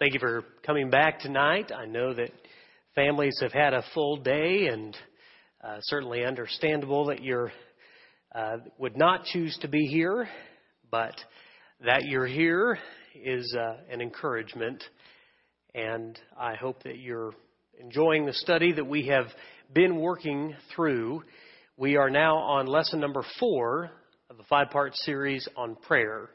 Thank you for coming back tonight. I know that families have had a full day, and uh, certainly understandable that you uh, would not choose to be here, but that you're here is uh, an encouragement, and I hope that you're enjoying the study that we have been working through. We are now on lesson number four of a five part series on prayer.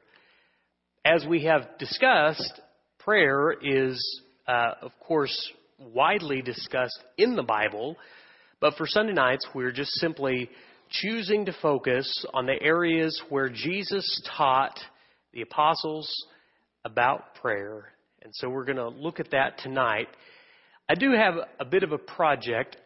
As we have discussed, prayer is, uh, of course, widely discussed in the Bible, but for Sunday nights, we're just simply choosing to focus on the areas where Jesus taught the apostles about prayer. And so we're going to look at that tonight. I do have a bit of a project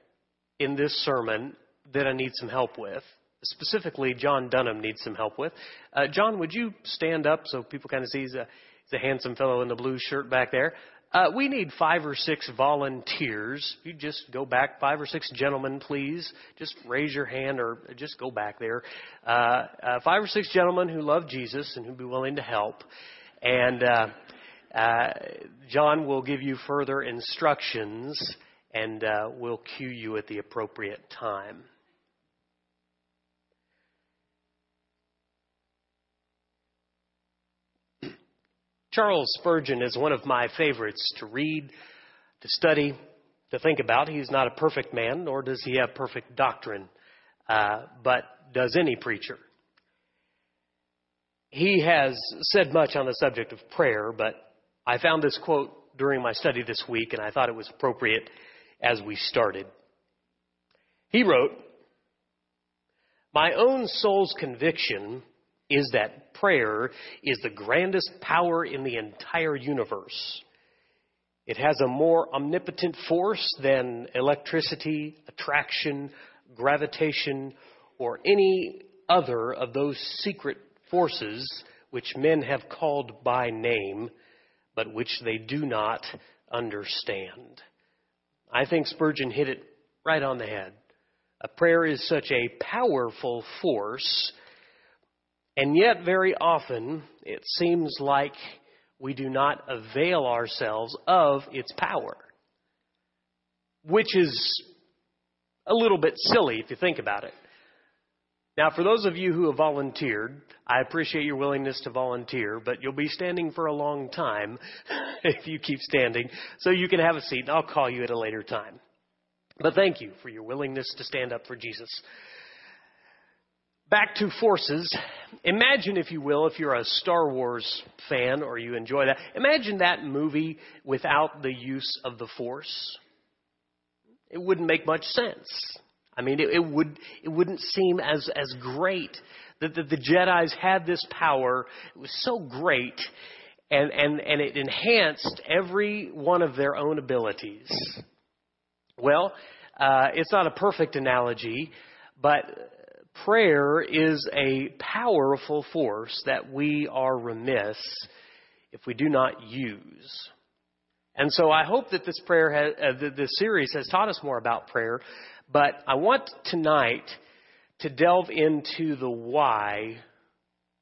in this sermon that I need some help with. Specifically, John Dunham needs some help with. Uh, John, would you stand up so people kind of see? Uh, the handsome fellow in the blue shirt back there. Uh, we need five or six volunteers. You just go back, five or six gentlemen, please. Just raise your hand or just go back there. Uh, uh, five or six gentlemen who love Jesus and who'd be willing to help. And uh, uh, John will give you further instructions and uh, we'll cue you at the appropriate time. Charles Spurgeon is one of my favorites to read, to study, to think about. He's not a perfect man, nor does he have perfect doctrine, uh, but does any preacher. He has said much on the subject of prayer, but I found this quote during my study this week, and I thought it was appropriate as we started. He wrote, My own soul's conviction is that prayer is the grandest power in the entire universe. It has a more omnipotent force than electricity, attraction, gravitation, or any other of those secret forces which men have called by name, but which they do not understand. I think Spurgeon hit it right on the head. A prayer is such a powerful force and yet, very often, it seems like we do not avail ourselves of its power, which is a little bit silly if you think about it. Now, for those of you who have volunteered, I appreciate your willingness to volunteer, but you'll be standing for a long time if you keep standing, so you can have a seat, and I'll call you at a later time. But thank you for your willingness to stand up for Jesus. Back to forces. Imagine, if you will, if you're a Star Wars fan or you enjoy that, imagine that movie without the use of the Force. It wouldn't make much sense. I mean, it, it would it wouldn't seem as as great that the, the Jedi's had this power. It was so great, and and and it enhanced every one of their own abilities. Well, uh, it's not a perfect analogy, but prayer is a powerful force that we are remiss if we do not use. And so I hope that this prayer, has, uh, this series has taught us more about prayer, but I want tonight to delve into the why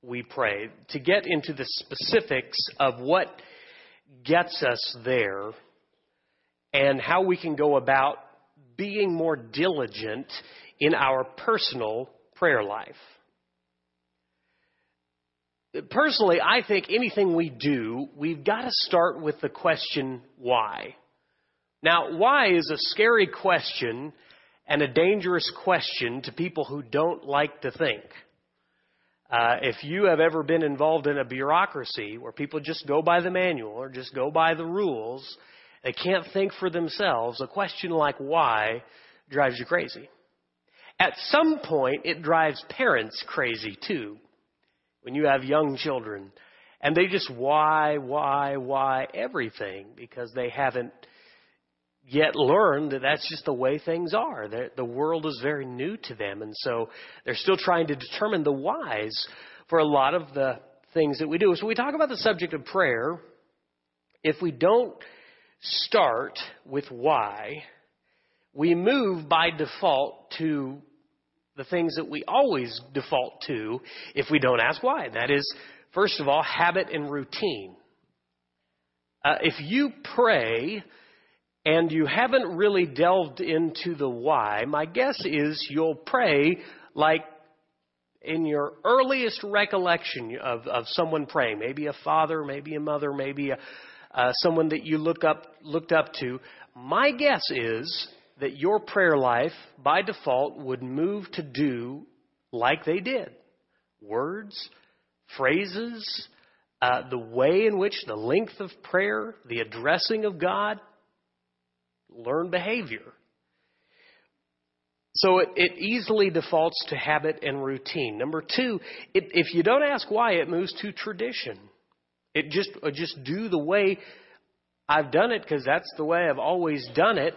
we pray, to get into the specifics of what gets us there and how we can go about being more diligent in our personal prayer life. Personally, I think anything we do, we've got to start with the question, why? Now, why is a scary question and a dangerous question to people who don't like to think. Uh, if you have ever been involved in a bureaucracy where people just go by the manual or just go by the rules, they can't think for themselves, a question like why drives you crazy. At some point, it drives parents crazy too. When you have young children and they just why, why, why everything because they haven't yet learned that that's just the way things are. They're, the world is very new to them. And so they're still trying to determine the whys for a lot of the things that we do. So we talk about the subject of prayer. If we don't start with why, we move by default to the things that we always default to if we don't ask why. That is, first of all, habit and routine. Uh, if you pray and you haven't really delved into the why, my guess is you'll pray like in your earliest recollection of, of someone praying, maybe a father, maybe a mother, maybe a, uh, someone that you look up, looked up to, my guess is that your prayer life, by default, would move to do like they did. Words, phrases, uh, the way in which the length of prayer, the addressing of God, learn behavior. So it, it, easily defaults to habit and routine. Number two, it, if you don't ask why, it moves to tradition. It just uh, just do the way I've done it because that's the way I've always done it,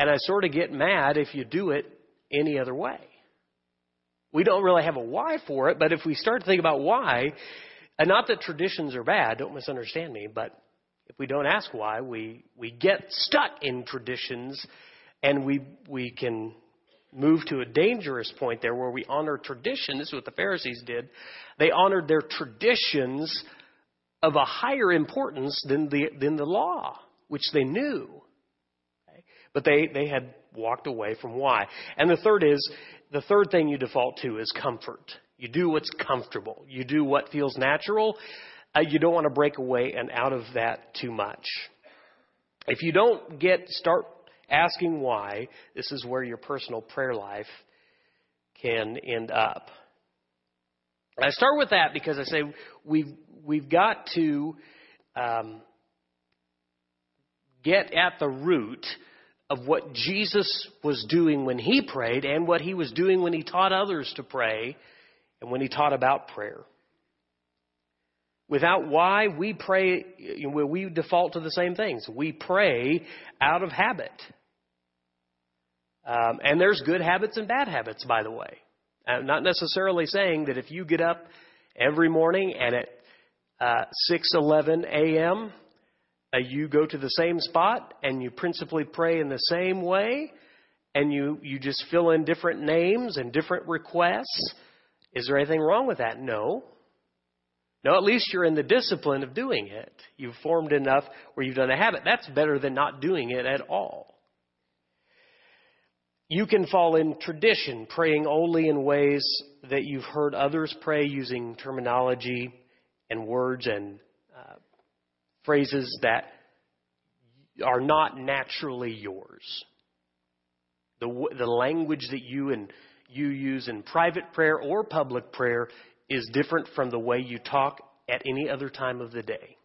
and I sort of get mad if you do it any other way. We don't really have a why for it, but if we start to think about why, and not that traditions are bad, don't misunderstand me, but if we don't ask why, we we get stuck in traditions, and we we can move to a dangerous point there where we honor tradition. This is what the Pharisees did. They honored their traditions of a higher importance than the, than the law, which they knew. But they, they had walked away from why. And the third is, the third thing you default to is comfort. You do what's comfortable. You do what feels natural. Uh, you don't want to break away and out of that too much. If you don't get, start asking why, this is where your personal prayer life can end up. I start with that because I say we've we've got to um, get at the root of what Jesus was doing when he prayed and what he was doing when he taught others to pray and when he taught about prayer. Without why, we pray, we default to the same things. We pray out of habit. Um, and there's good habits and bad habits, by the way. I'm not necessarily saying that if you get up every morning and at uh, 6:11 a.m. You go to the same spot and you principally pray in the same way, and you you just fill in different names and different requests. Is there anything wrong with that? No. No, at least you're in the discipline of doing it. You've formed enough where you've done a habit. That's better than not doing it at all. You can fall in tradition, praying only in ways that you've heard others pray using terminology and words and phrases that are not naturally yours. The, the language that you and you use in private prayer or public prayer is different from the way you talk at any other time of the day.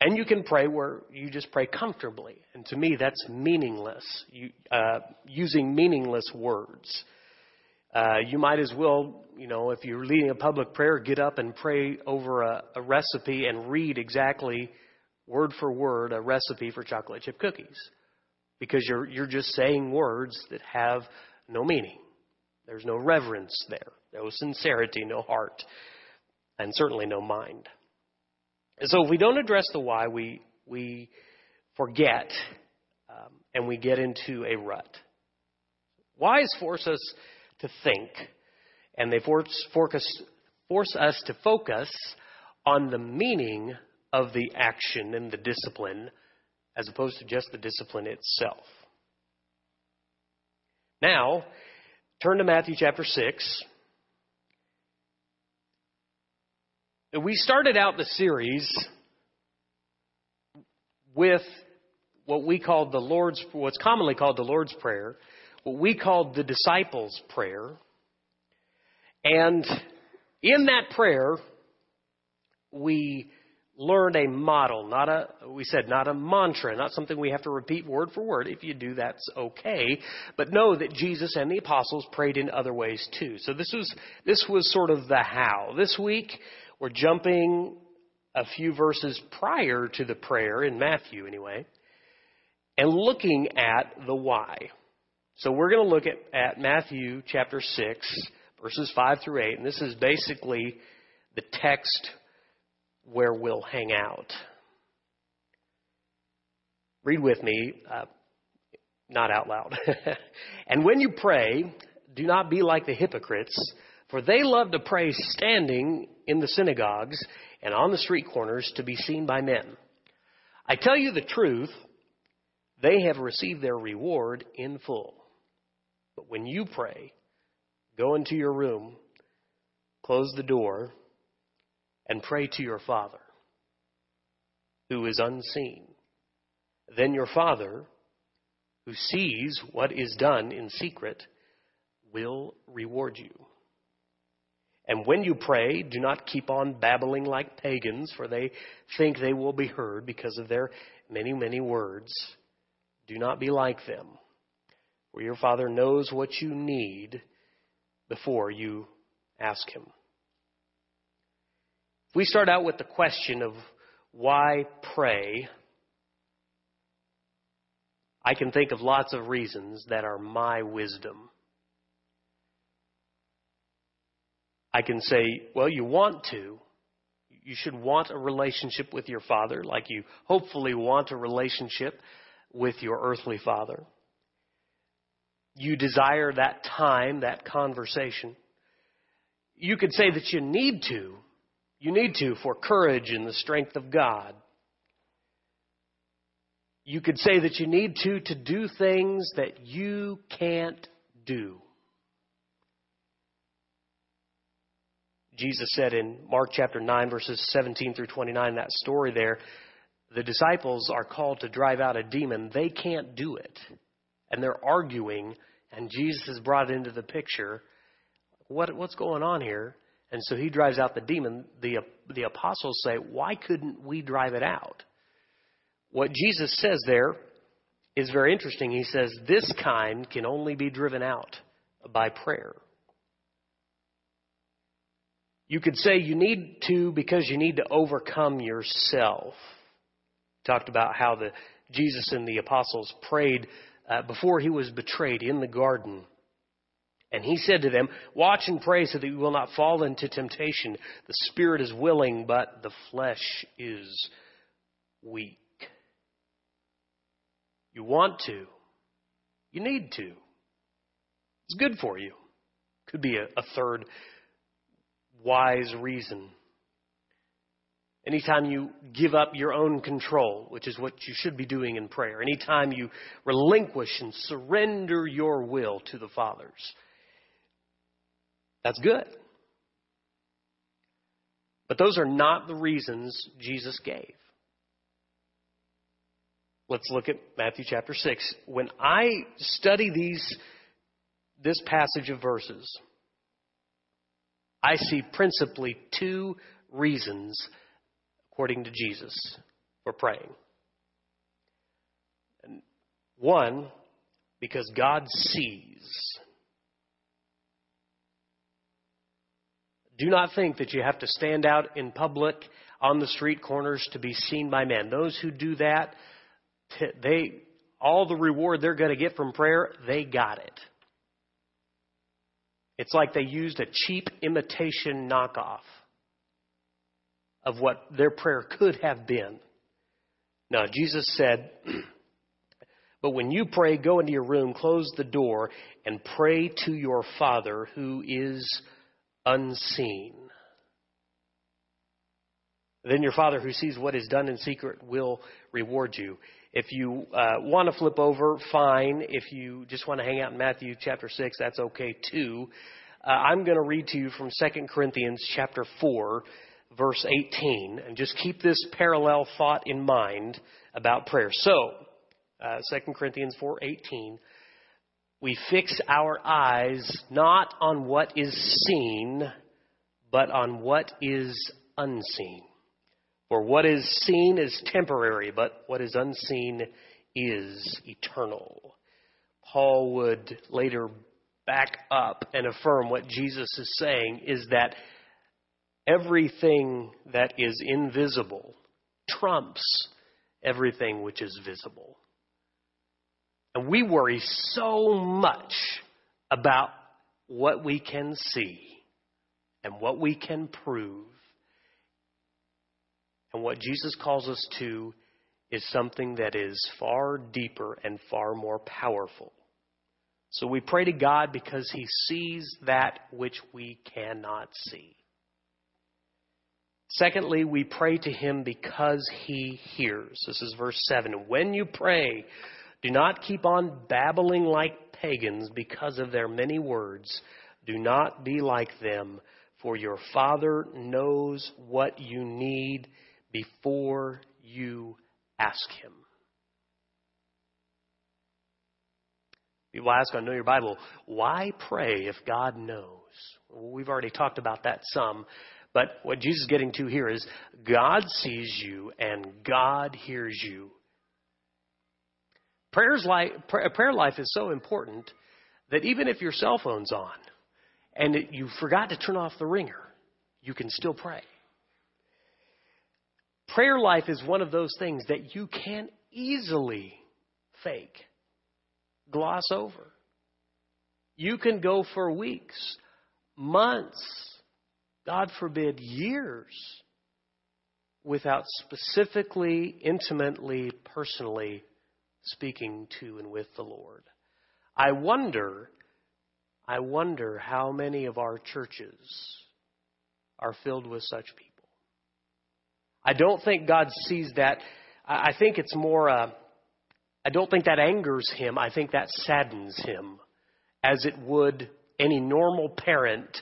And you can pray where you just pray comfortably. And to me, that's meaningless, you, uh, using meaningless words. Uh, you might as well, you know, if you're leading a public prayer, get up and pray over a, a recipe and read exactly, word for word, a recipe for chocolate chip cookies. Because you're, you're just saying words that have no meaning. There's no reverence there, no sincerity, no heart, and certainly no mind. And so if we don't address the why, we, we forget um, and we get into a rut. Whys force us to think, and they force, force, force us to focus on the meaning of the action and the discipline as opposed to just the discipline itself. Now, turn to Matthew chapter 6. We started out the series with what we call the Lord's, what's commonly called the Lord's Prayer, what we called the disciples' prayer. And in that prayer, we learned a model, not a, we said, not a mantra, not something we have to repeat word for word. If you do, that's okay. But know that Jesus and the apostles prayed in other ways too. So this was, this was sort of the how. This week, we're jumping a few verses prior to the prayer in Matthew, anyway, and looking at the why. So we're going to look at, at Matthew chapter 6, verses 5 through 8, and this is basically the text where we'll hang out. Read with me, uh, not out loud. and when you pray, Do not be like the hypocrites, for they love to pray standing in the synagogues and on the street corners to be seen by men. I tell you the truth, they have received their reward in full. But when you pray, go into your room, close the door, and pray to your Father, who is unseen. Then your Father, who sees what is done in secret, will reward you. And when you pray, do not keep on babbling like pagans, for they think they will be heard because of their many, many words. Do not be like them, for your Father knows what you need before you ask Him. If we start out with the question of why pray, I can think of lots of reasons that are my wisdom. I can say, well, you want to. You should want a relationship with your father, like you hopefully want a relationship with your earthly father. You desire that time, that conversation. You could say that you need to. You need to for courage and the strength of God. You could say that you need to to do things that you can't do. Jesus said in Mark chapter 9, verses 17 through 29, that story there, the disciples are called to drive out a demon. They can't do it. And they're arguing, and Jesus is brought into the picture. What, what's going on here? And so he drives out the demon. The, the apostles say, Why couldn't we drive it out? What Jesus says there is very interesting. He says, This kind can only be driven out by prayer. You could say you need to because you need to overcome yourself. Talked about how the Jesus and the apostles prayed uh, before he was betrayed in the garden. And he said to them, Watch and pray so that you will not fall into temptation. The spirit is willing, but the flesh is weak. You want to. You need to. It's good for you. Could be a, a third wise reason. Anytime you give up your own control, which is what you should be doing in prayer, anytime you relinquish and surrender your will to the Father's, that's good. But those are not the reasons Jesus gave. Let's look at Matthew chapter 6. When I study these, this passage of verses, I see principally two reasons, according to Jesus, for praying. And one, because God sees. Do not think that you have to stand out in public on the street corners to be seen by men. Those who do that, they all the reward they're going to get from prayer, they got it. It's like they used a cheap imitation knockoff of what their prayer could have been. Now, Jesus said, But when you pray, go into your room, close the door, and pray to your Father who is unseen. Then your Father who sees what is done in secret will reward you. If you uh, want to flip over, fine. If you just want to hang out in Matthew chapter 6, that's okay too. Uh, I'm going to read to you from 2 Corinthians chapter 4, verse 18, and just keep this parallel thought in mind about prayer. So, uh, 2 Corinthians 4:18, we fix our eyes not on what is seen, but on what is unseen. For what is seen is temporary, but what is unseen is eternal. Paul would later back up and affirm what Jesus is saying is that everything that is invisible trumps everything which is visible. And we worry so much about what we can see and what we can prove and what Jesus calls us to is something that is far deeper and far more powerful. So we pray to God because He sees that which we cannot see. Secondly, we pray to Him because He hears. This is verse 7. When you pray, do not keep on babbling like pagans because of their many words. Do not be like them, for your Father knows what you need before you ask Him. People ask, I know your Bible, why pray if God knows? Well, we've already talked about that some. But what Jesus is getting to here is God sees you and God hears you. Prayer's life, prayer life is so important that even if your cell phone's on and it, you forgot to turn off the ringer, you can still pray. Prayer life is one of those things that you can easily fake gloss over. You can go for weeks, months, God forbid, years without specifically, intimately, personally speaking to and with the Lord. I wonder, I wonder how many of our churches are filled with such people. I don't think God sees that. I think it's more. Uh, I don't think that angers him. I think that saddens him, as it would any normal parent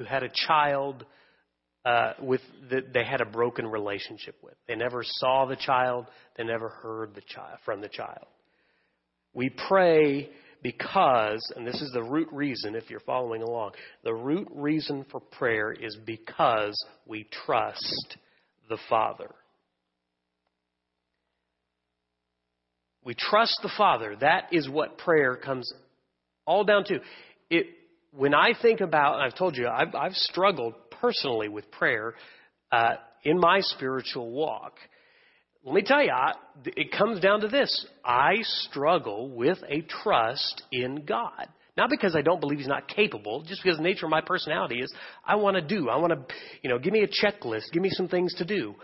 who had a child uh, with that they had a broken relationship with. They never saw the child. They never heard the child from the child. We pray because, and this is the root reason if you're following along, the root reason for prayer is because we trust the Father. We trust the Father. That is what prayer comes all down to. It, when I think about, I've told you, I've, I've struggled personally with prayer uh, in my spiritual walk. Let me tell you, I, it comes down to this. I struggle with a trust in God. Not because I don't believe he's not capable, just because the nature of my personality is I want to do. I want to, you know, give me a checklist, give me some things to do.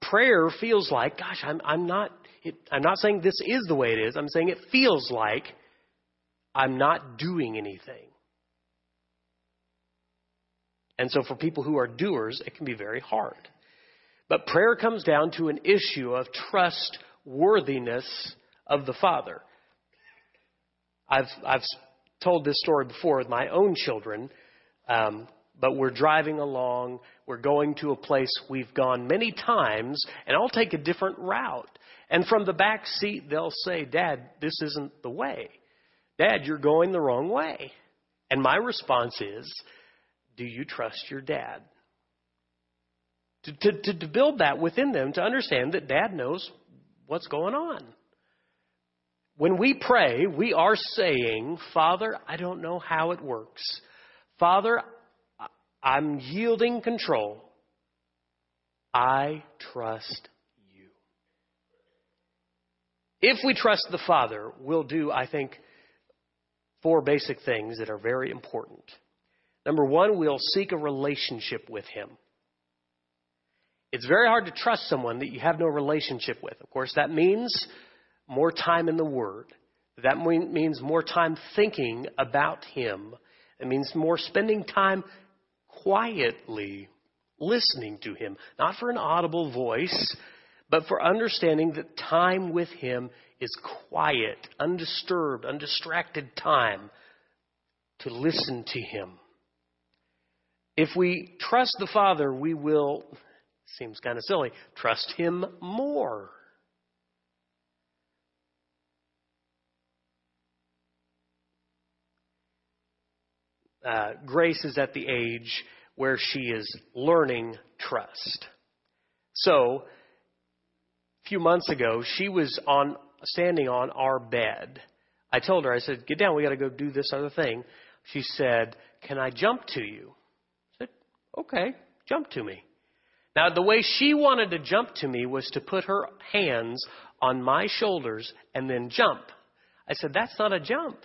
Prayer feels like, gosh, I'm, I'm not it, I'm not saying this is the way it is. I'm saying it feels like I'm not doing anything. And so for people who are doers, it can be very hard. But prayer comes down to an issue of trustworthiness of the Father. I've, I've told this story before with my own children, um, but we're driving along, we're going to a place we've gone many times, and I'll take a different route. And from the back seat, they'll say, Dad, this isn't the way. Dad, you're going the wrong way. And my response is, Do you trust your dad? To, to, to, build that within them to understand that dad knows what's going on. When we pray, we are saying, Father, I don't know how it works. Father, I'm yielding control. I trust you. if we trust the Father, we'll do, I think, four basic things that are very important. Number one, we'll seek a relationship with Him. It's very hard to trust someone that you have no relationship with. Of course, that means more time in the Word. That means more time thinking about Him. It means more spending time quietly listening to Him. Not for an audible voice, but for understanding that time with Him is quiet, undisturbed, undistracted time to listen to Him. If we trust the Father, we will, seems kind of silly, trust Him more. Uh, Grace is at the age where she is learning trust. So, a few months ago, she was on standing on our bed. I told her, I said, "Get down. We got to go do this other thing." She said, "Can I jump to you?" "Okay, jump to me." Now, the way she wanted to jump to me was to put her hands on my shoulders and then jump. I said, "That's not a jump.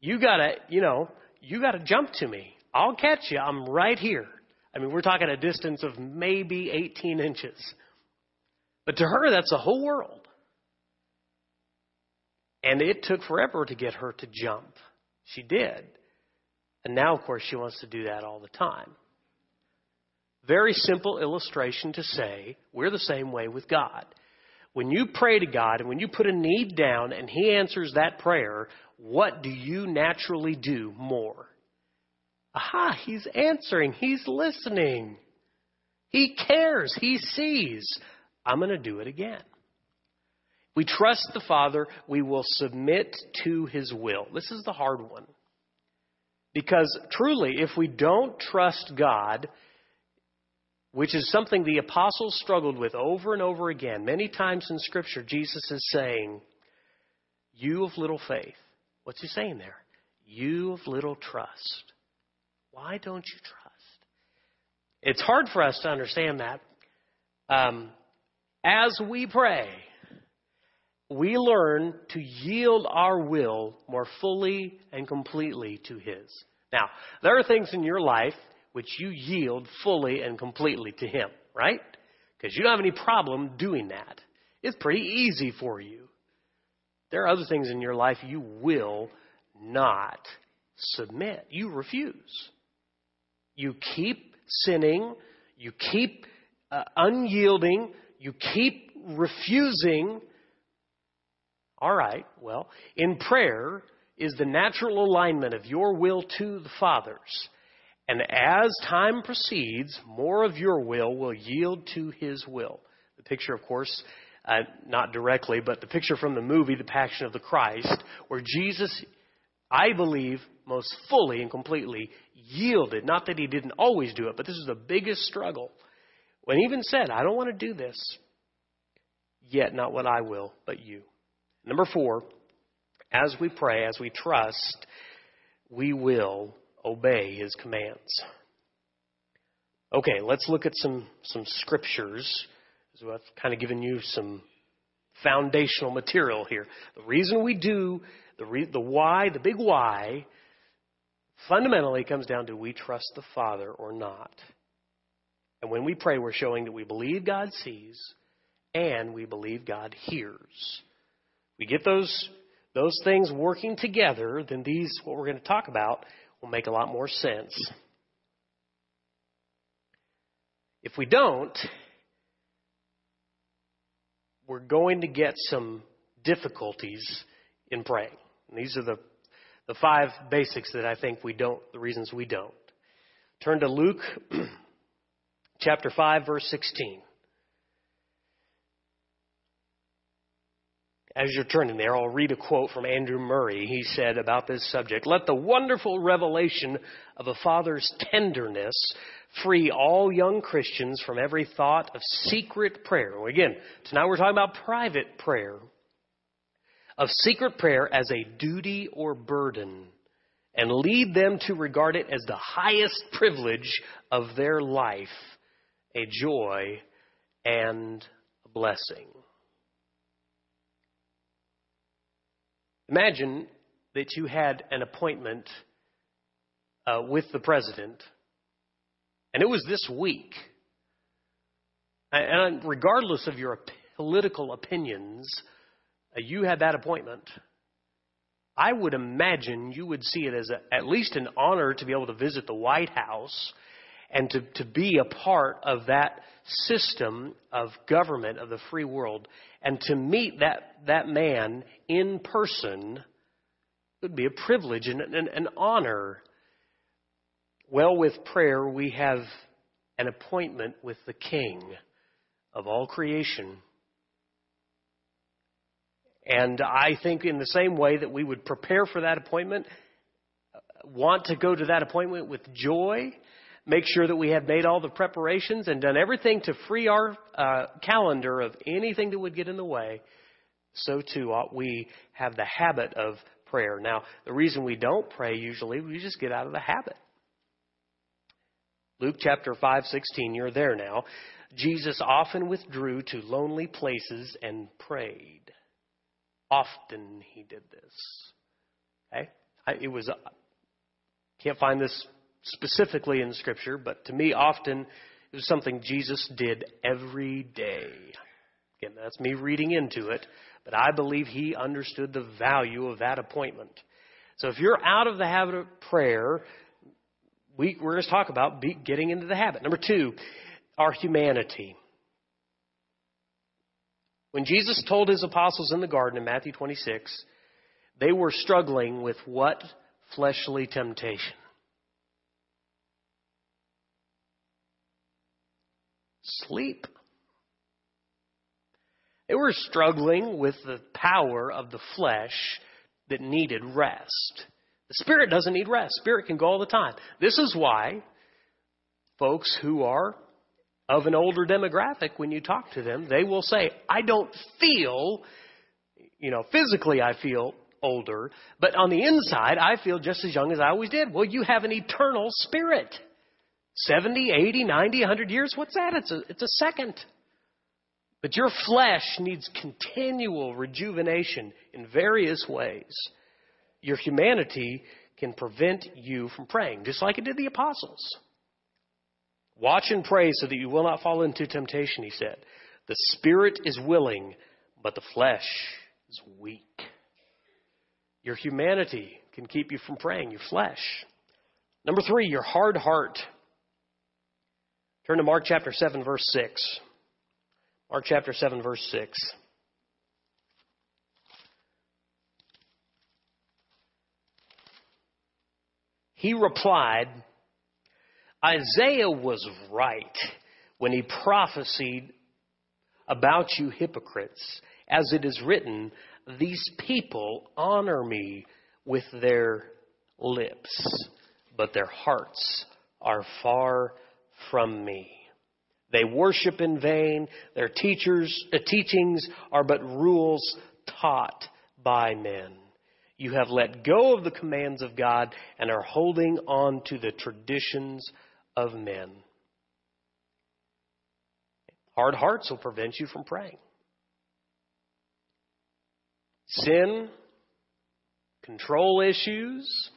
You got to, you know, you got to jump to me. I'll catch you. I'm right here." I mean, we're talking a distance of maybe 18 inches. But to her, that's a whole world. And it took forever to get her to jump. She did. And now, of course, she wants to do that all the time. Very simple illustration to say we're the same way with God. When you pray to God and when you put a need down and He answers that prayer, what do you naturally do more? Aha, He's answering. He's listening. He cares. He sees. I'm going to do it again. We trust the Father. We will submit to His will. This is the hard one. Because truly, if we don't trust God, which is something the apostles struggled with over and over again, many times in Scripture, Jesus is saying, You of little faith. What's he saying there? You of little trust. Why don't you trust? It's hard for us to understand that. Um, as we pray, we learn to yield our will more fully and completely to His. Now, there are things in your life which you yield fully and completely to Him, right? Because you don't have any problem doing that. It's pretty easy for you. There are other things in your life you will not submit. You refuse. You keep sinning. You keep uh, unyielding. You keep refusing all right, well, in prayer is the natural alignment of your will to the Father's. And as time proceeds, more of your will will yield to His will. The picture, of course, uh, not directly, but the picture from the movie, The Passion of the Christ, where Jesus, I believe, most fully and completely yielded. Not that He didn't always do it, but this is the biggest struggle. When He even said, I don't want to do this, yet not what I will, but you. Number four, as we pray, as we trust, we will obey his commands. Okay, let's look at some, some scriptures. So I've kind of given you some foundational material here. The reason we do, the, re, the why, the big why, fundamentally comes down to we trust the Father or not. And when we pray, we're showing that we believe God sees and we believe God hears we get those, those things working together, then these, what we're going to talk about, will make a lot more sense. If we don't, we're going to get some difficulties in praying. And these are the, the five basics that I think we don't, the reasons we don't. Turn to Luke chapter 5, verse 16. As you're turning there, I'll read a quote from Andrew Murray. He said about this subject, let the wonderful revelation of a father's tenderness free all young Christians from every thought of secret prayer. Again, tonight we're talking about private prayer. Of secret prayer as a duty or burden and lead them to regard it as the highest privilege of their life, a joy and a blessing. Imagine that you had an appointment uh, with the president, and it was this week. And regardless of your political opinions, uh, you had that appointment. I would imagine you would see it as a, at least an honor to be able to visit the White House and to, to be a part of that system of government of the free world and to meet that, that man in person would be a privilege and an, an honor. Well, with prayer, we have an appointment with the King of all creation. And I think, in the same way that we would prepare for that appointment, want to go to that appointment with joy make sure that we have made all the preparations and done everything to free our uh, calendar of anything that would get in the way, so too ought we have the habit of prayer. Now, the reason we don't pray usually, we just get out of the habit. Luke chapter 5, 16, you're there now. Jesus often withdrew to lonely places and prayed. Often he did this. Okay? I, it was, uh, can't find this specifically in Scripture, but to me, often it was something Jesus did every day. Again, that's me reading into it, but I believe he understood the value of that appointment. So if you're out of the habit of prayer, we, we're going to talk about getting into the habit. Number two, our humanity. When Jesus told his apostles in the garden in Matthew 26, they were struggling with what fleshly temptation? Sleep. They were struggling with the power of the flesh that needed rest. The spirit doesn't need rest. Spirit can go all the time. This is why folks who are of an older demographic, when you talk to them, they will say, I don't feel, you know, physically I feel older, but on the inside I feel just as young as I always did. Well, you have an eternal spirit. 70, 80, 90, 100 years, what's that? It's a, it's a second. But your flesh needs continual rejuvenation in various ways. Your humanity can prevent you from praying, just like it did the apostles. Watch and pray so that you will not fall into temptation, he said. The spirit is willing, but the flesh is weak. Your humanity can keep you from praying, your flesh. Number three, your hard heart. Turn to Mark chapter 7, verse 6. Mark chapter 7, verse 6. He replied, Isaiah was right when he prophesied about you hypocrites, as it is written, These people honor me with their lips, but their hearts are far from me. They worship in vain. Their teachers, uh, teachings are but rules taught by men. You have let go of the commands of God and are holding on to the traditions of men. Hard hearts will prevent you from praying. Sin, control issues,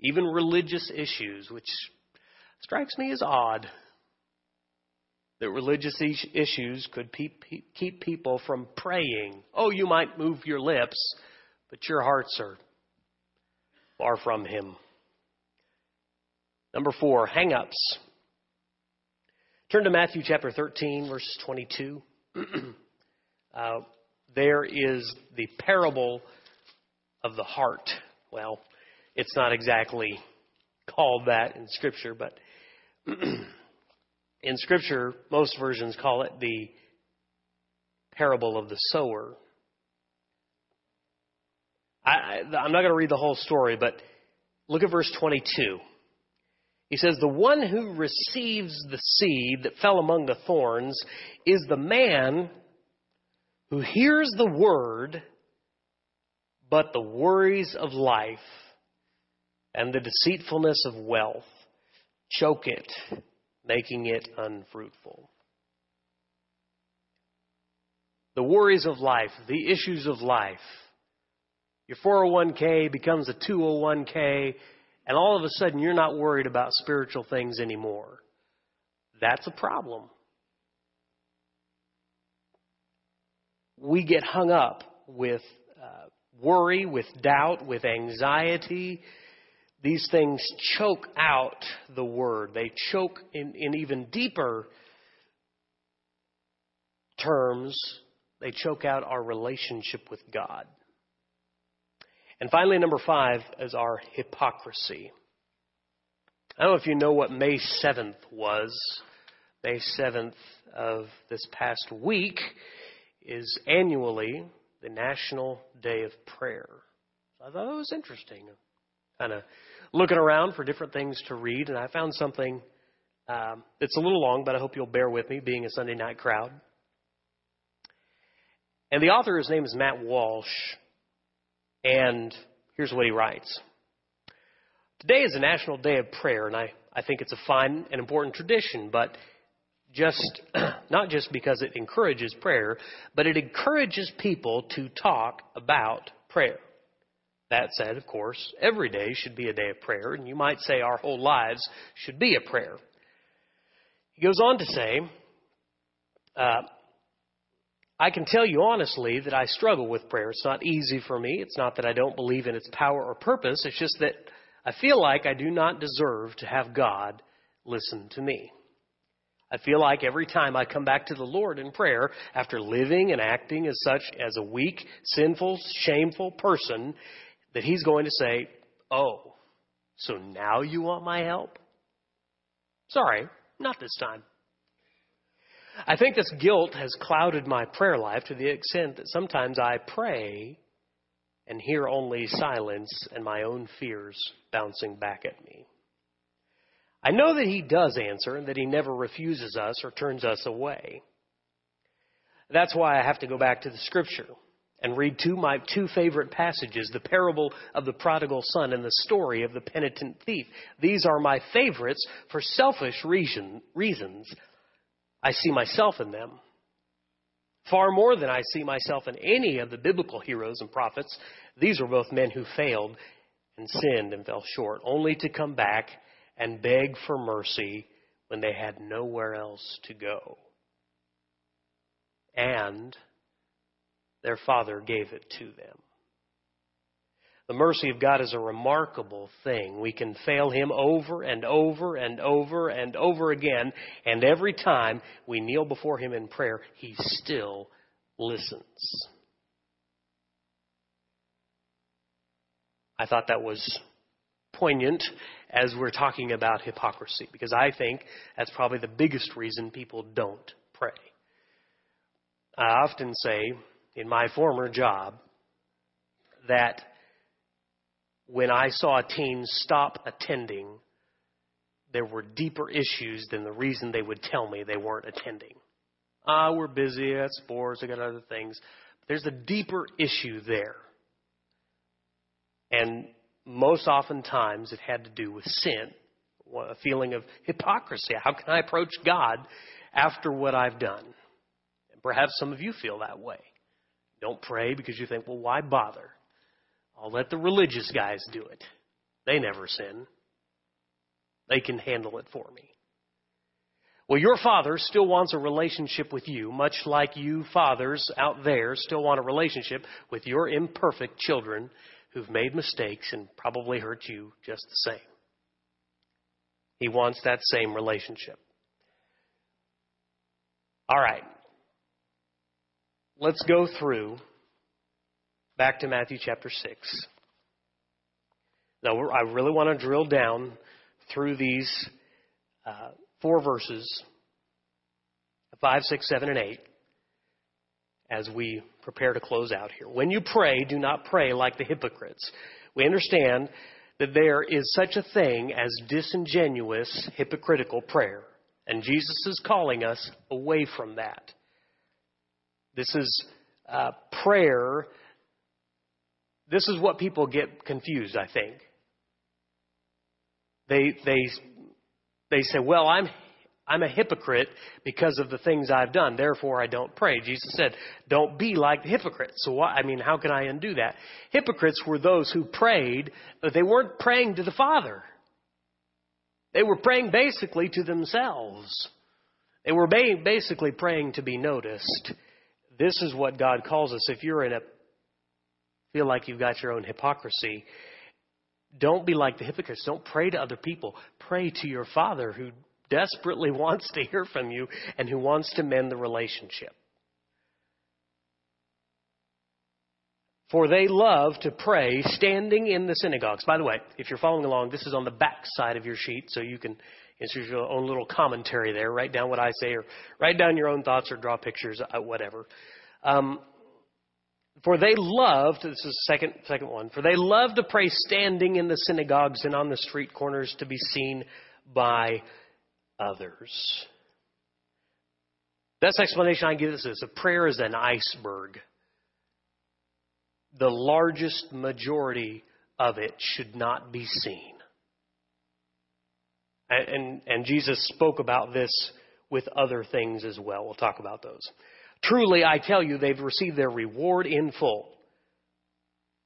even religious issues, which strikes me as odd that religious issues could keep people from praying. Oh, you might move your lips, but your hearts are far from Him. Number four, hang ups. Turn to Matthew chapter 13, verse 22. uh, there is the parable of the heart. Well, it's not exactly called that in Scripture, but in Scripture, most versions call it the parable of the sower. I, am not going to read the whole story, but look at verse 22. He says, The one who receives the seed that fell among the thorns is the man who hears the word, but the worries of life and the deceitfulness of wealth choke it making it unfruitful. The worries of life, the issues of life. Your 401k becomes a 201k, and all of a sudden you're not worried about spiritual things anymore. That's a problem. We get hung up with uh, worry, with doubt, with anxiety, these things choke out the word. They choke in, in even deeper terms, they choke out our relationship with God. And finally, number five is our hypocrisy. I don't know if you know what May 7th was. May 7th of this past week is annually the National Day of Prayer. I thought that was interesting kind of looking around for different things to read, and I found something um, that's a little long, but I hope you'll bear with me, being a Sunday night crowd. And the author, his name is Matt Walsh, and here's what he writes. Today is a National Day of Prayer, and I, I think it's a fine and important tradition, but just not just because it encourages prayer, but it encourages people to talk about prayer. That said, of course, every day should be a day of prayer, and you might say our whole lives should be a prayer. He goes on to say, uh, I can tell you honestly that I struggle with prayer. It's not easy for me. It's not that I don't believe in its power or purpose. It's just that I feel like I do not deserve to have God listen to me. I feel like every time I come back to the Lord in prayer, after living and acting as such as a weak, sinful, shameful person, that He's going to say, Oh, so now you want my help? Sorry, not this time. I think this guilt has clouded my prayer life to the extent that sometimes I pray and hear only silence and my own fears bouncing back at me. I know that He does answer and that He never refuses us or turns us away. That's why I have to go back to the Scripture and read two my two favorite passages, the parable of the prodigal son and the story of the penitent thief. These are my favorites for selfish reason, reasons. I see myself in them. Far more than I see myself in any of the biblical heroes and prophets. These were both men who failed and sinned and fell short, only to come back and beg for mercy when they had nowhere else to go. And their Father gave it to them. The mercy of God is a remarkable thing. We can fail Him over and over and over and over again, and every time we kneel before Him in prayer, He still listens. I thought that was poignant as we're talking about hypocrisy, because I think that's probably the biggest reason people don't pray. I often say, in my former job, that when I saw teens stop attending, there were deeper issues than the reason they would tell me they weren't attending. Ah, we're busy at sports, I got other things. There's a deeper issue there. And most oftentimes it had to do with sin, a feeling of hypocrisy. How can I approach God after what I've done? And perhaps some of you feel that way. Don't pray because you think, well, why bother? I'll let the religious guys do it. They never sin. They can handle it for me. Well, your father still wants a relationship with you, much like you fathers out there still want a relationship with your imperfect children who've made mistakes and probably hurt you just the same. He wants that same relationship. All right. Let's go through back to Matthew chapter 6. Now, I really want to drill down through these uh, four verses 5, 6, 7, and 8 as we prepare to close out here. When you pray, do not pray like the hypocrites. We understand that there is such a thing as disingenuous, hypocritical prayer. And Jesus is calling us away from that. This is uh, prayer this is what people get confused, I think. They, they, they say, well, I'm, I'm a hypocrite because of the things I've done. Therefore, I don't pray. Jesus said, don't be like the hypocrites. So, what, I mean, how can I undo that? Hypocrites were those who prayed, but they weren't praying to the Father. They were praying basically to themselves. They were basically praying to be noticed. This is what God calls us. If you're in a feel like you've got your own hypocrisy, don't be like the hypocrites. Don't pray to other people. Pray to your Father who desperately wants to hear from you and who wants to mend the relationship. For they love to pray standing in the synagogues. By the way, if you're following along, this is on the back side of your sheet, so you can insert your own little commentary there. Write down what I say, or write down your own thoughts, or draw pictures, uh, whatever. Um, for they loved, this is the second, second one, for they loved to pray standing in the synagogues and on the street corners to be seen by others. Best explanation I give this is a prayer is an iceberg. The largest majority of it should not be seen. And, and, Jesus spoke about this with other things as well. We'll talk about those. Truly, I tell you, they've received their reward in full.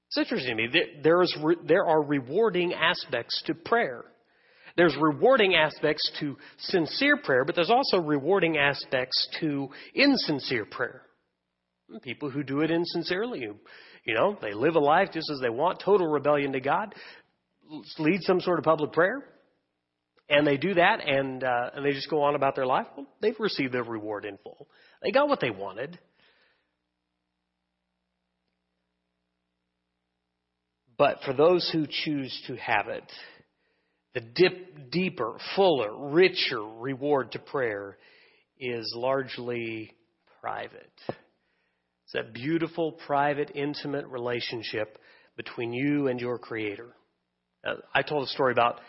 It's interesting to me. There, is, there are rewarding aspects to prayer. There's rewarding aspects to sincere prayer, but there's also rewarding aspects to insincere prayer. People who do it insincerely, you know, they live a life just as they want, total rebellion to God, lead some sort of public prayer, and they do that, and uh, and they just go on about their life. Well, they've received their reward in full. They got what they wanted. But for those who choose to have it, the dip, deeper, fuller, richer reward to prayer is largely private. It's that beautiful, private, intimate relationship between you and your Creator. Uh, I told a story about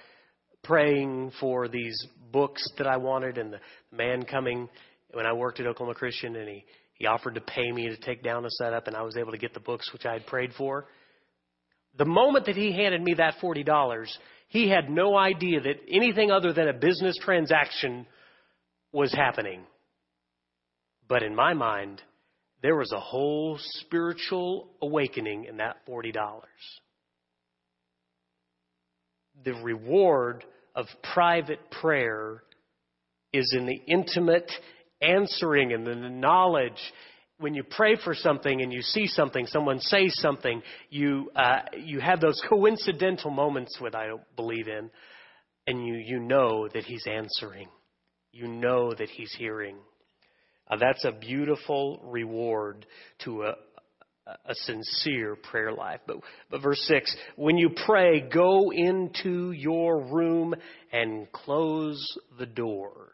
praying for these books that I wanted, and the man coming when I worked at Oklahoma Christian, and he, he offered to pay me to take down a setup, and I was able to get the books which I had prayed for. The moment that he handed me that $40, he had no idea that anything other than a business transaction was happening. But in my mind, there was a whole spiritual awakening in that $40. The reward of private prayer is in the intimate answering and the knowledge. When you pray for something and you see something, someone says something, you uh, you have those coincidental moments with I believe in, and you you know that He's answering, you know that He's hearing. Uh, that's a beautiful reward to a, a sincere prayer life. But, but verse 6 when you pray, go into your room and close the door.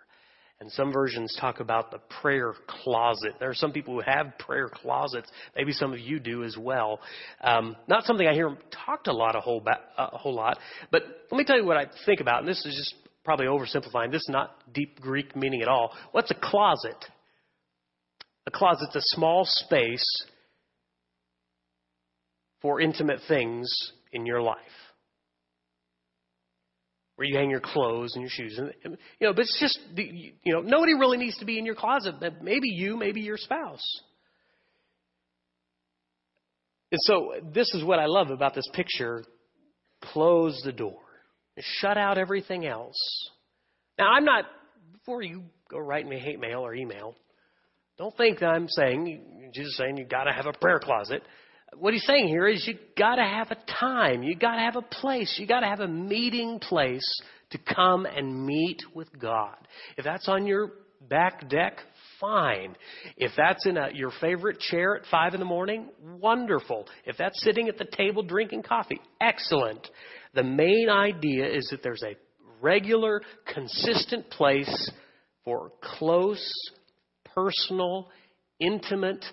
And some versions talk about the prayer closet. There are some people who have prayer closets. Maybe some of you do as well. Um, not something I hear talked a lot, a whole, ba- a whole lot. But let me tell you what I think about, and this is just probably oversimplifying. This is not deep Greek meaning at all. What's a closet? A closet's a small space for intimate things in your life. Where you hang your clothes and your shoes. And, you know, but it's just, you know, nobody really needs to be in your closet, but maybe you, maybe your spouse. And so this is what I love about this picture. Close the door. Shut out everything else. Now, I'm not, before you go write me hate mail or email, don't think that I'm saying, Jesus is saying you gotta have a prayer closet. What he's saying here is you gotta have a time, you gotta have a place, you gotta have a meeting place to come and meet with God. If that's on your back deck, fine. If that's in a, your favorite chair at five in the morning, wonderful. If that's sitting at the table drinking coffee, excellent. The main idea is that there's a regular, consistent place for close personal, intimate,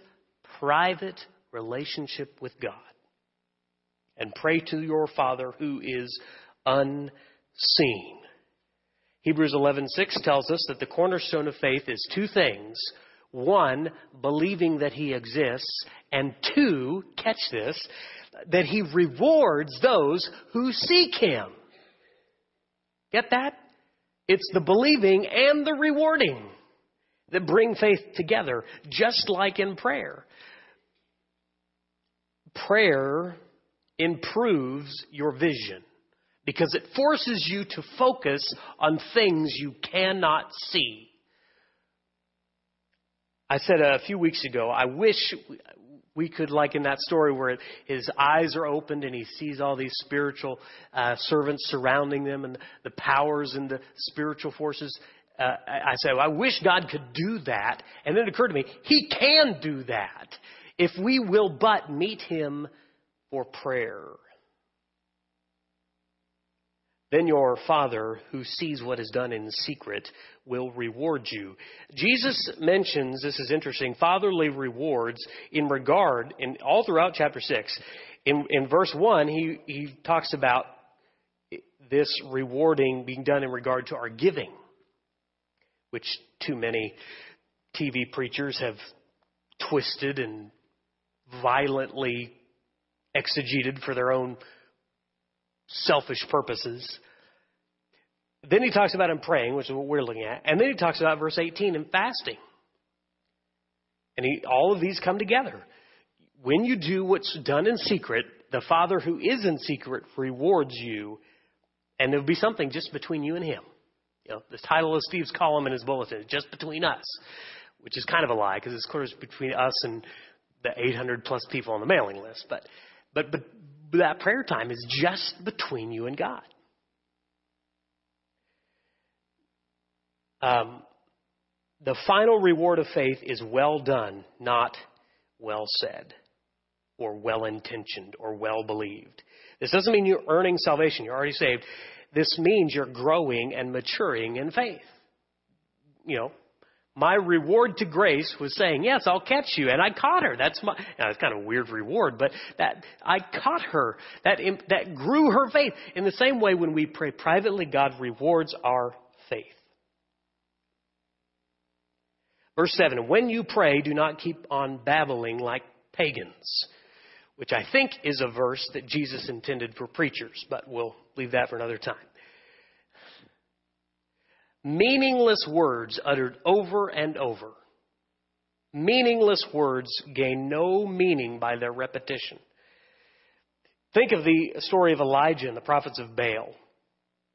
private relationship with God. And pray to your Father who is unseen. Hebrews 11:6 tells us that the cornerstone of faith is two things. One, believing that he exists, and two, catch this, that he rewards those who seek him. Get that? It's the believing and the rewarding that bring faith together, just like in prayer. Prayer improves your vision because it forces you to focus on things you cannot see. I said a few weeks ago, I wish we could, like in that story where his eyes are opened and he sees all these spiritual uh, servants surrounding them and the powers and the spiritual forces uh, I said, well, I wish God could do that. And then it occurred to me, He can do that if we will but meet Him for prayer. Then your Father, who sees what is done in secret, will reward you. Jesus mentions, this is interesting, fatherly rewards in regard, in all throughout chapter 6. In, in verse 1, he, he talks about this rewarding being done in regard to our giving which too many TV preachers have twisted and violently exegeted for their own selfish purposes. Then he talks about him praying, which is what we're looking at. And then he talks about verse 18 and fasting. And he, all of these come together. When you do what's done in secret, the Father who is in secret rewards you, and there'll be something just between you and him. You know, the title of Steve's column in his bulletin is just between us, which is kind of a lie because it's of between us and the 800 plus people on the mailing list, but, but, but that prayer time is just between you and God. Um, the final reward of faith is well done, not well said, or well intentioned, or well believed. This doesn't mean you're earning salvation, you're already saved. This means you're growing and maturing in faith. You know, my reward to grace was saying, yes, I'll catch you. And I caught her. That's my, now it's kind of a weird reward, but that, I caught her. That, that grew her faith. In the same way, when we pray privately, God rewards our faith. Verse 7 When you pray, do not keep on babbling like pagans, which I think is a verse that Jesus intended for preachers, but we'll leave that for another time. Meaningless words uttered over and over. Meaningless words gain no meaning by their repetition. Think of the story of Elijah and the prophets of Baal.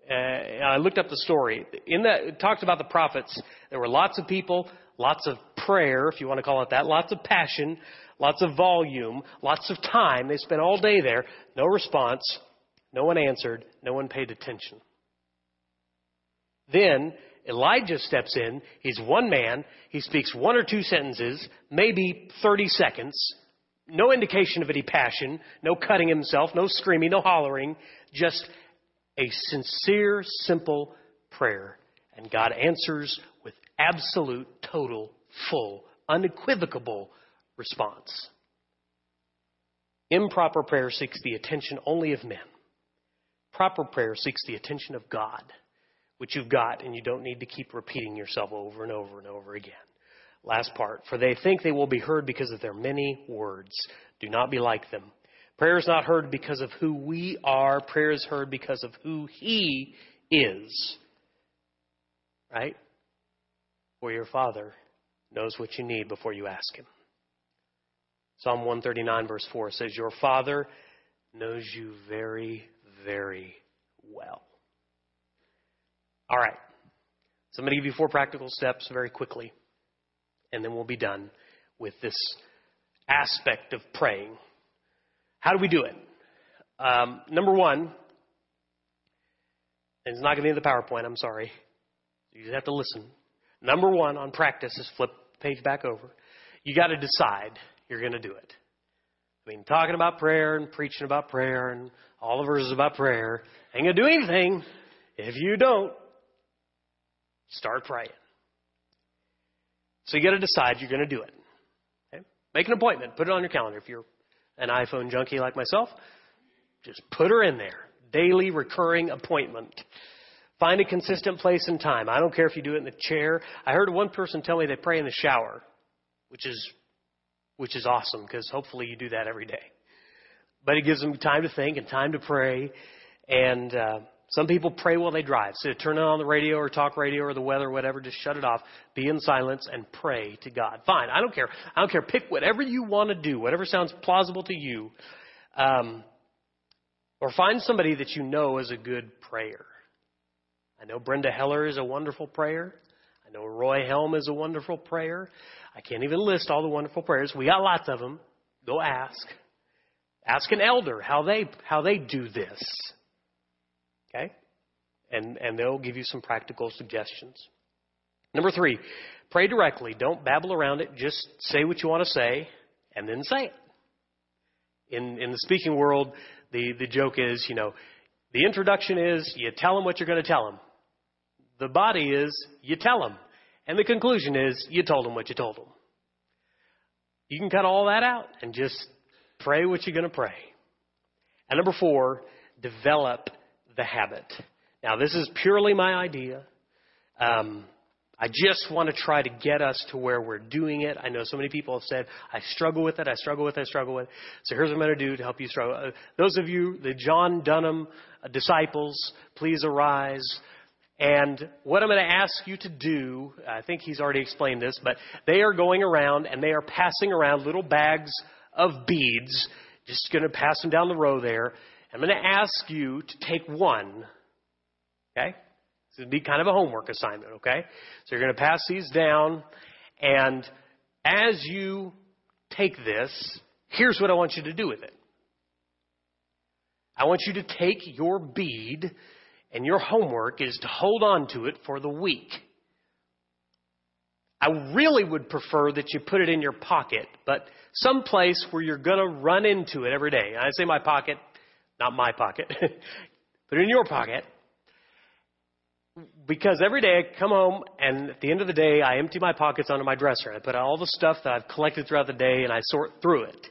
Uh, I looked up the story. In that, it talks about the prophets. There were lots of people, lots of prayer, if you want to call it that, lots of passion, lots of volume, lots of time. They spent all day there. No response. No one answered. No one paid attention. Then Elijah steps in. He's one man. He speaks one or two sentences, maybe 30 seconds. No indication of any passion, no cutting himself, no screaming, no hollering, just a sincere, simple prayer. And God answers with absolute, total, full, unequivocal response. Improper prayer seeks the attention only of men. Proper prayer seeks the attention of God which you've got, and you don't need to keep repeating yourself over and over and over again. Last part. For they think they will be heard because of their many words. Do not be like them. Prayer is not heard because of who we are. Prayer is heard because of who He is. Right? For your Father knows what you need before you ask Him. Psalm 139, verse 4 says, Your Father knows you very, very well. All right. So I'm going to give you four practical steps very quickly, and then we'll be done with this aspect of praying. How do we do it? Um, number one, and it's not going to be in the PowerPoint, I'm sorry. You just have to listen. Number one on practice is flip the page back over. You got to decide you're going to do it. I mean, talking about prayer and preaching about prayer and all the verses about prayer ain't going to do anything if you don't Start praying. So you got to decide you're going to do it. Okay? Make an appointment. Put it on your calendar. If you're an iPhone junkie like myself, just put her in there. Daily recurring appointment. Find a consistent place and time. I don't care if you do it in the chair. I heard one person tell me they pray in the shower, which is which is awesome because hopefully you do that every day. But it gives them time to think and time to pray, and uh, some people pray while they drive. So turn on the radio or talk radio or the weather or whatever. Just shut it off. Be in silence and pray to God. Fine. I don't care. I don't care. Pick whatever you want to do, whatever sounds plausible to you. Um, or find somebody that you know is a good prayer. I know Brenda Heller is a wonderful prayer. I know Roy Helm is a wonderful prayer. I can't even list all the wonderful prayers. We got lots of them. Go ask. Ask an elder how they how they do this. Okay? And, and they'll give you some practical suggestions. Number three, pray directly. Don't babble around it. Just say what you want to say and then say it. In, in the speaking world, the, the joke is, you know, the introduction is you tell them what you're going to tell them. The body is you tell them. And the conclusion is you told them what you told them. You can cut all that out and just pray what you're going to pray. And number four, develop the habit. Now, this is purely my idea. Um, I just want to try to get us to where we're doing it. I know so many people have said, I struggle with it, I struggle with it, I struggle with it. So here's what I'm going to do to help you struggle. Uh, those of you, the John Dunham uh, disciples, please arise. And what I'm going to ask you to do, I think he's already explained this, but they are going around and they are passing around little bags of beads, just going to pass them down the row there. I'm going to ask you to take one. Okay? This would be kind of a homework assignment, okay? So you're going to pass these down, and as you take this. Here's what I want you to do with it. I want you to take your bead, and your homework is to hold on to it for the week. I really would prefer that you put it in your pocket, but someplace where you're going to run into it every day. I say my pocket, not my pocket. it in your pocket. Because every day I come home and at the end of the day I empty my pockets onto my dresser. I put all the stuff that I've collected throughout the day and I sort through it.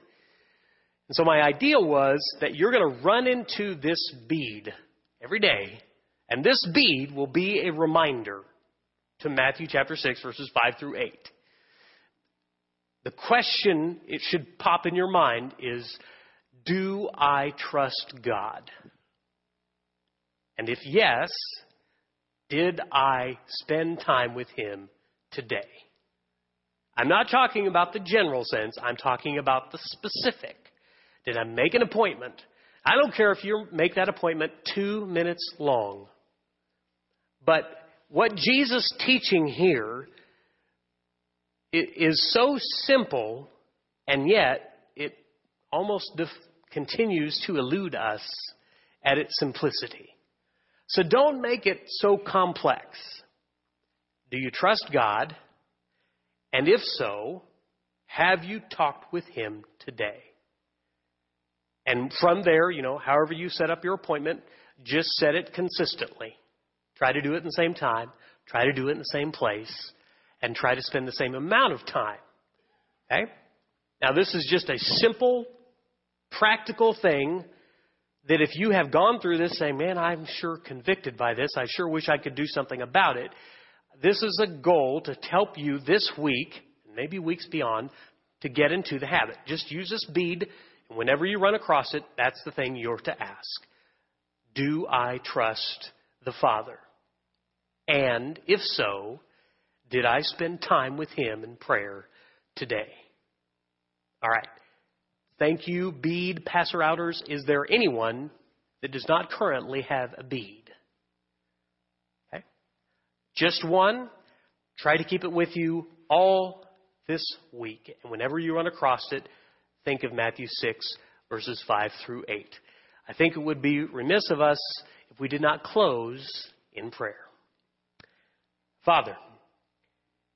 And so my idea was that you're going to run into this bead every day, and this bead will be a reminder to Matthew chapter 6, verses 5 through 8. The question it should pop in your mind is Do I trust God? And if yes, did I spend time with Him today? I'm not talking about the general sense, I'm talking about the specific. Did I make an appointment? I don't care if you make that appointment two minutes long. But what Jesus teaching here is so simple, and yet it almost def- continues to elude us at its simplicity. So don't make it so complex. Do you trust God? And if so, have you talked with Him today? And from there, you know, however you set up your appointment, just set it consistently. Try to do it in the same time, try to do it in the same place, and try to spend the same amount of time. Okay? Now, this is just a simple, practical thing that if you have gone through this saying, man, I'm sure convicted by this, I sure wish I could do something about it, this is a goal to help you this week, maybe weeks beyond, to get into the habit. Just use this bead and whenever you run across it, that's the thing you're to ask. Do I trust the Father? And if so, did I spend time with Him in prayer today? All right. Thank you, bead passer outers. Is there anyone that does not currently have a bead? Okay. Just one. Try to keep it with you all this week. And whenever you run across it, think of Matthew 6, verses 5 through 8. I think it would be remiss of us if we did not close in prayer. Father,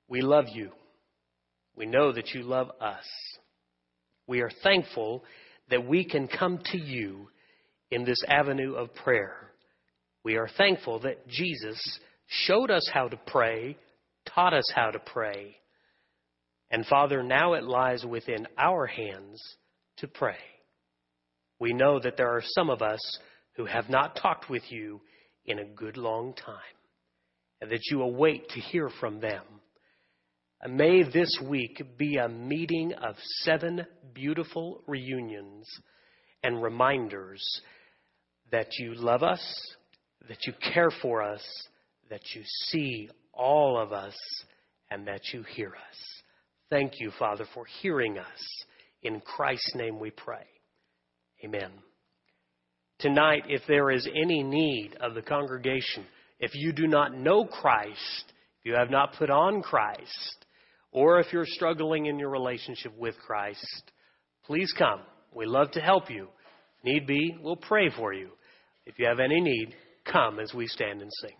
we love you. We know that you love us. We are thankful that we can come to you in this avenue of prayer. We are thankful that Jesus showed us how to pray, taught us how to pray, and Father, now it lies within our hands to pray. We know that there are some of us who have not talked with you in a good long time, and that you await to hear from them. May this week be a meeting of seven beautiful reunions and reminders that you love us, that you care for us, that you see all of us, and that you hear us. Thank you, Father, for hearing us. In Christ's name we pray. Amen. Tonight, if there is any need of the congregation, if you do not know Christ, if you have not put on Christ, or if you're struggling in your relationship with Christ, please come. We love to help you. If need be, we'll pray for you. If you have any need, come as we stand and sing.